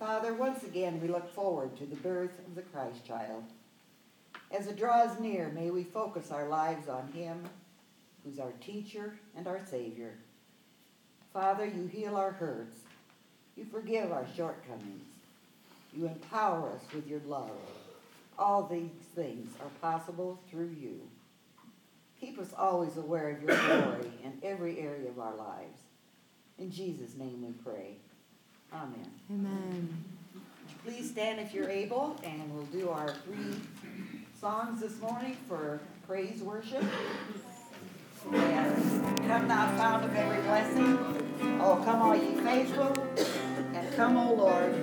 Father, once again we look forward to the birth of the Christ child. As it draws near, may we focus our lives on him, who's our teacher and our Savior. Father, you heal our hurts. You forgive our shortcomings. You empower us with your love. All these things are possible through you. Keep us always aware of your glory in every area of our lives. In Jesus' name we pray. Amen. Amen. Please stand if you're able, and we'll do our three songs this morning for praise worship. And come thou fount of every blessing. Oh, come all ye faithful, and come, O Lord,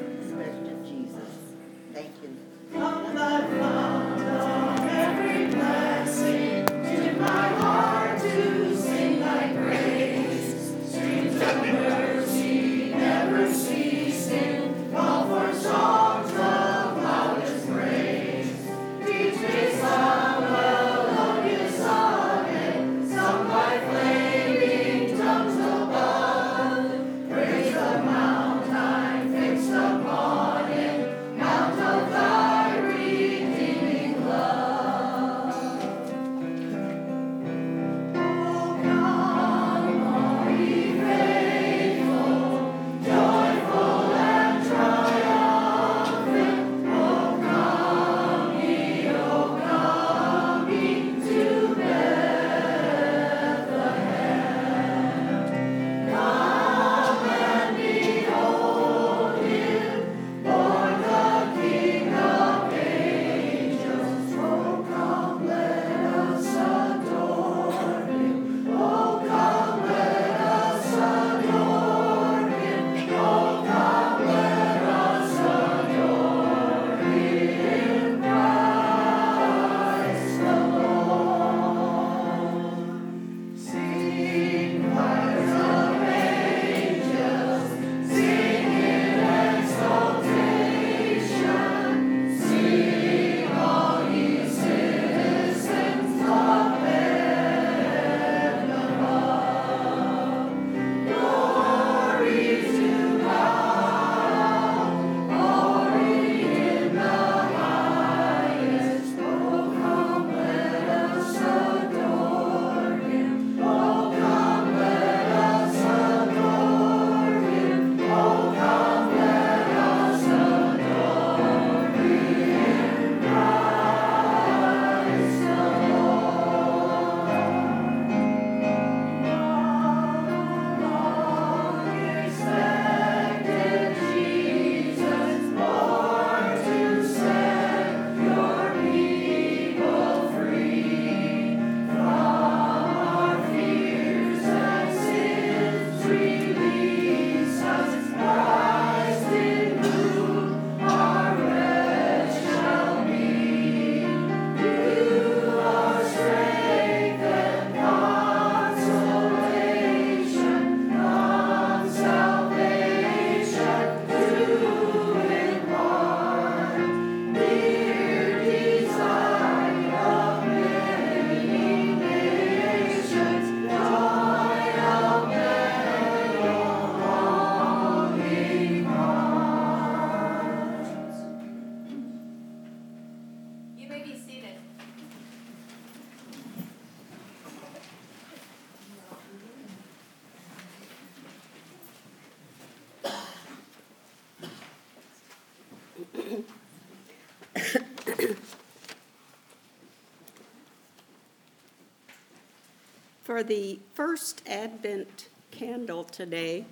For the first Advent candle today,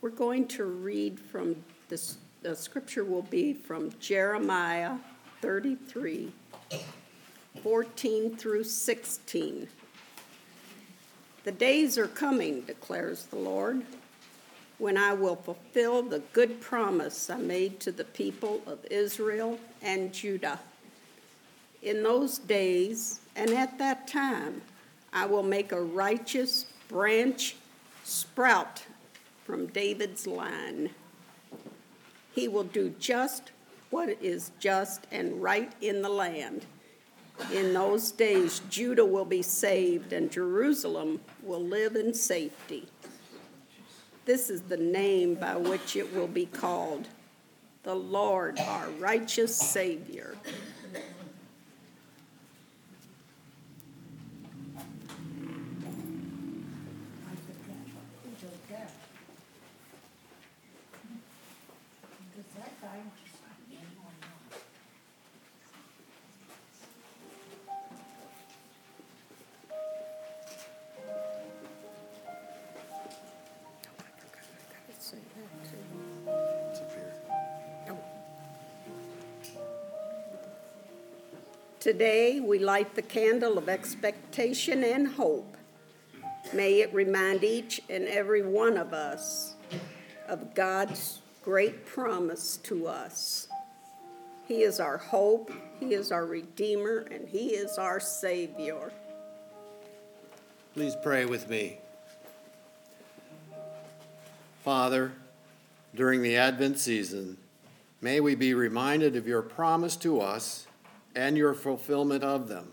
we're going to read from this, the scripture will be from Jeremiah 33, 14 through 16. The days are coming, declares the Lord, when I will fulfill the good promise I made to the people of Israel and Judah. In those days and at that time, I will make a righteous branch sprout from David's line. He will do just what is just and right in the land. In those days, Judah will be saved and Jerusalem will live in safety. This is the name by which it will be called the Lord our righteous Savior. Today, we light the candle of expectation and hope. May it remind each and every one of us of God's great promise to us. He is our hope, He is our Redeemer, and He is our Savior. Please pray with me. Father, during the Advent season, may we be reminded of your promise to us and your fulfillment of them.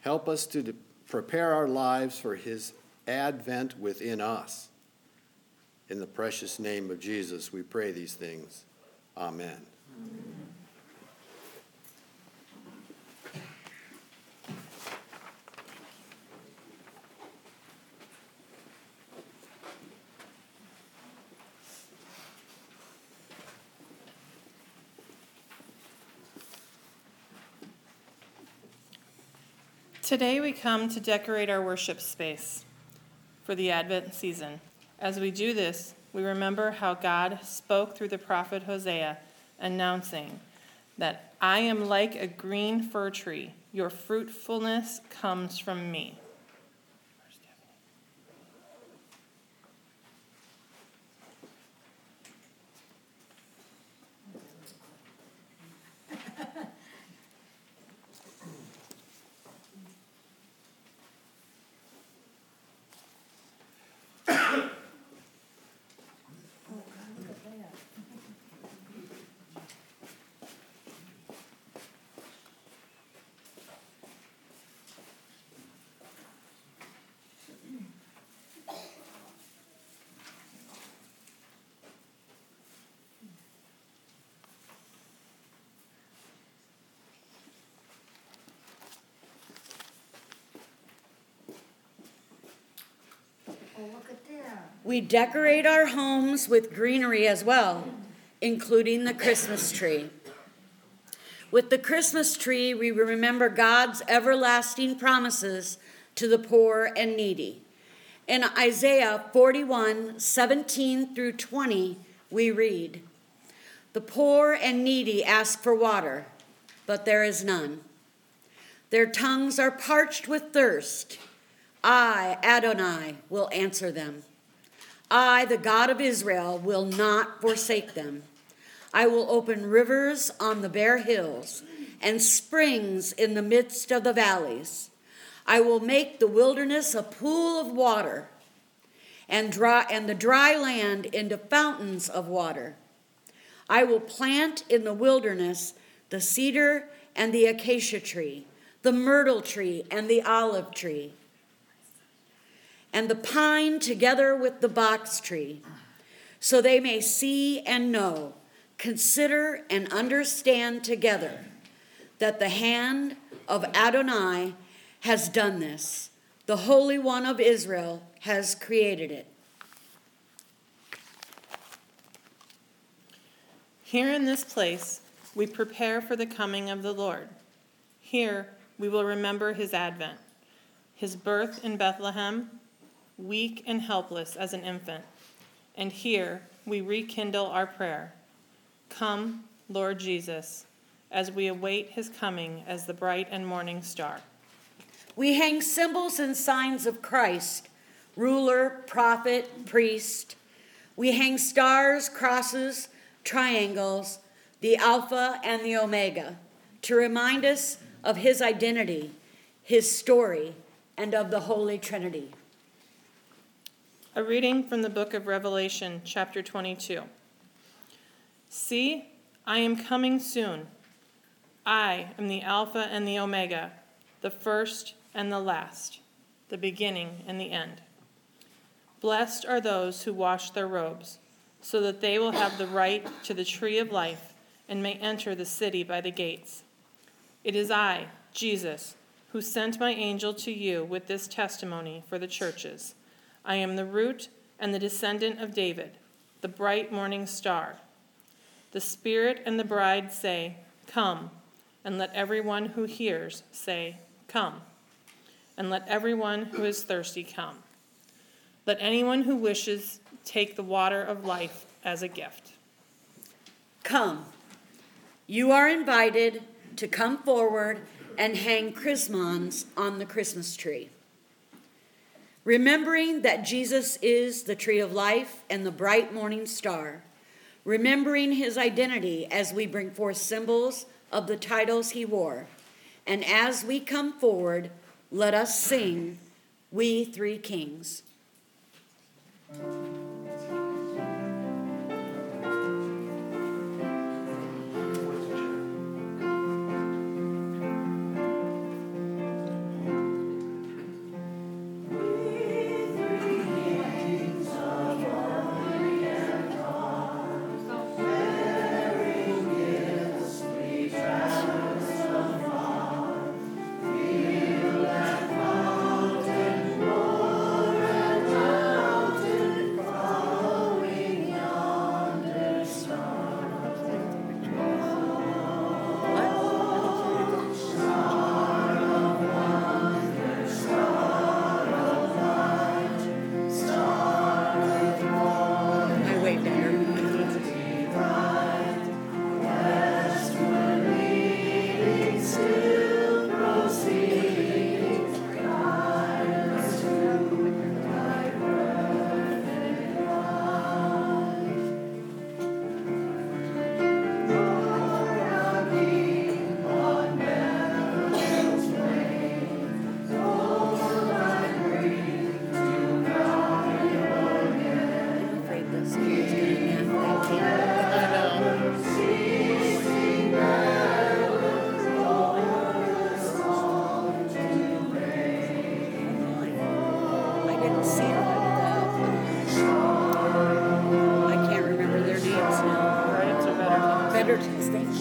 Help us to de- prepare our lives for his advent within us. In the precious name of Jesus, we pray these things. Amen. Today we come to decorate our worship space for the Advent season. As we do this, we remember how God spoke through the prophet Hosea, announcing that I am like a green fir tree, your fruitfulness comes from me. We decorate our homes with greenery as well, including the Christmas tree. With the Christmas tree, we remember God's everlasting promises to the poor and needy. In Isaiah 41 17 through 20, we read, The poor and needy ask for water, but there is none. Their tongues are parched with thirst. I, Adonai, will answer them. I, the God of Israel, will not forsake them. I will open rivers on the bare hills and springs in the midst of the valleys. I will make the wilderness a pool of water and dry and the dry land into fountains of water. I will plant in the wilderness the cedar and the acacia tree, the myrtle tree and the olive tree and the pine together with the box tree, so they may see and know, consider and understand together that the hand of Adonai has done this. The Holy One of Israel has created it. Here in this place, we prepare for the coming of the Lord. Here, we will remember his advent, his birth in Bethlehem, weak and helpless as an infant. And here we rekindle our prayer Come, Lord Jesus, as we await his coming as the bright and morning star. We hang symbols and signs of Christ ruler, prophet, priest. We hang stars, crosses, triangles, the Alpha and the Omega, to remind us of his identity, his story, and of the Holy Trinity. A reading from the book of Revelation, chapter 22. See, I am coming soon. I am the Alpha and the Omega, the first and the last, the beginning and the end. Blessed are those who wash their robes, so that they will have the right to the tree of life and may enter the city by the gates. It is I, Jesus, who sent my angel to you with this testimony for the churches. I am the root and the descendant of David, the bright morning star. The Spirit and the bride say, Come, and let everyone who hears say, Come, and let everyone who is thirsty come. Let anyone who wishes take the water of life as a gift. Come. You are invited to come forward and hang chrismons on the Christmas tree. Remembering that Jesus is the tree of life and the bright morning star, remembering his identity as we bring forth symbols of the titles he wore, and as we come forward, let us sing, We Three Kings.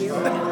Thank you.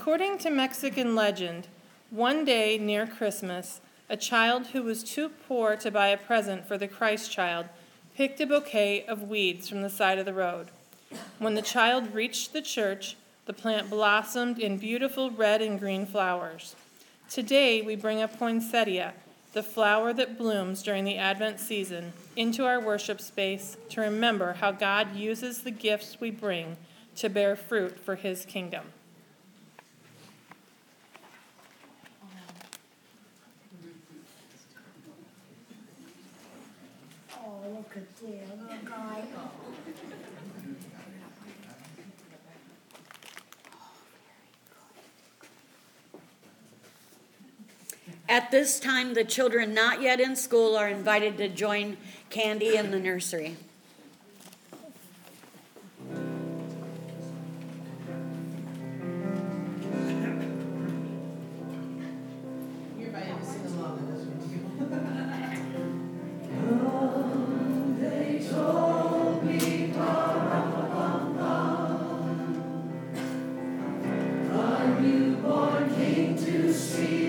According to Mexican legend, one day near Christmas, a child who was too poor to buy a present for the Christ child picked a bouquet of weeds from the side of the road. When the child reached the church, the plant blossomed in beautiful red and green flowers. Today, we bring a poinsettia, the flower that blooms during the Advent season, into our worship space to remember how God uses the gifts we bring to bear fruit for His kingdom. There, guy. At this time, the children not yet in school are invited to join Candy in the nursery. newborn King to see.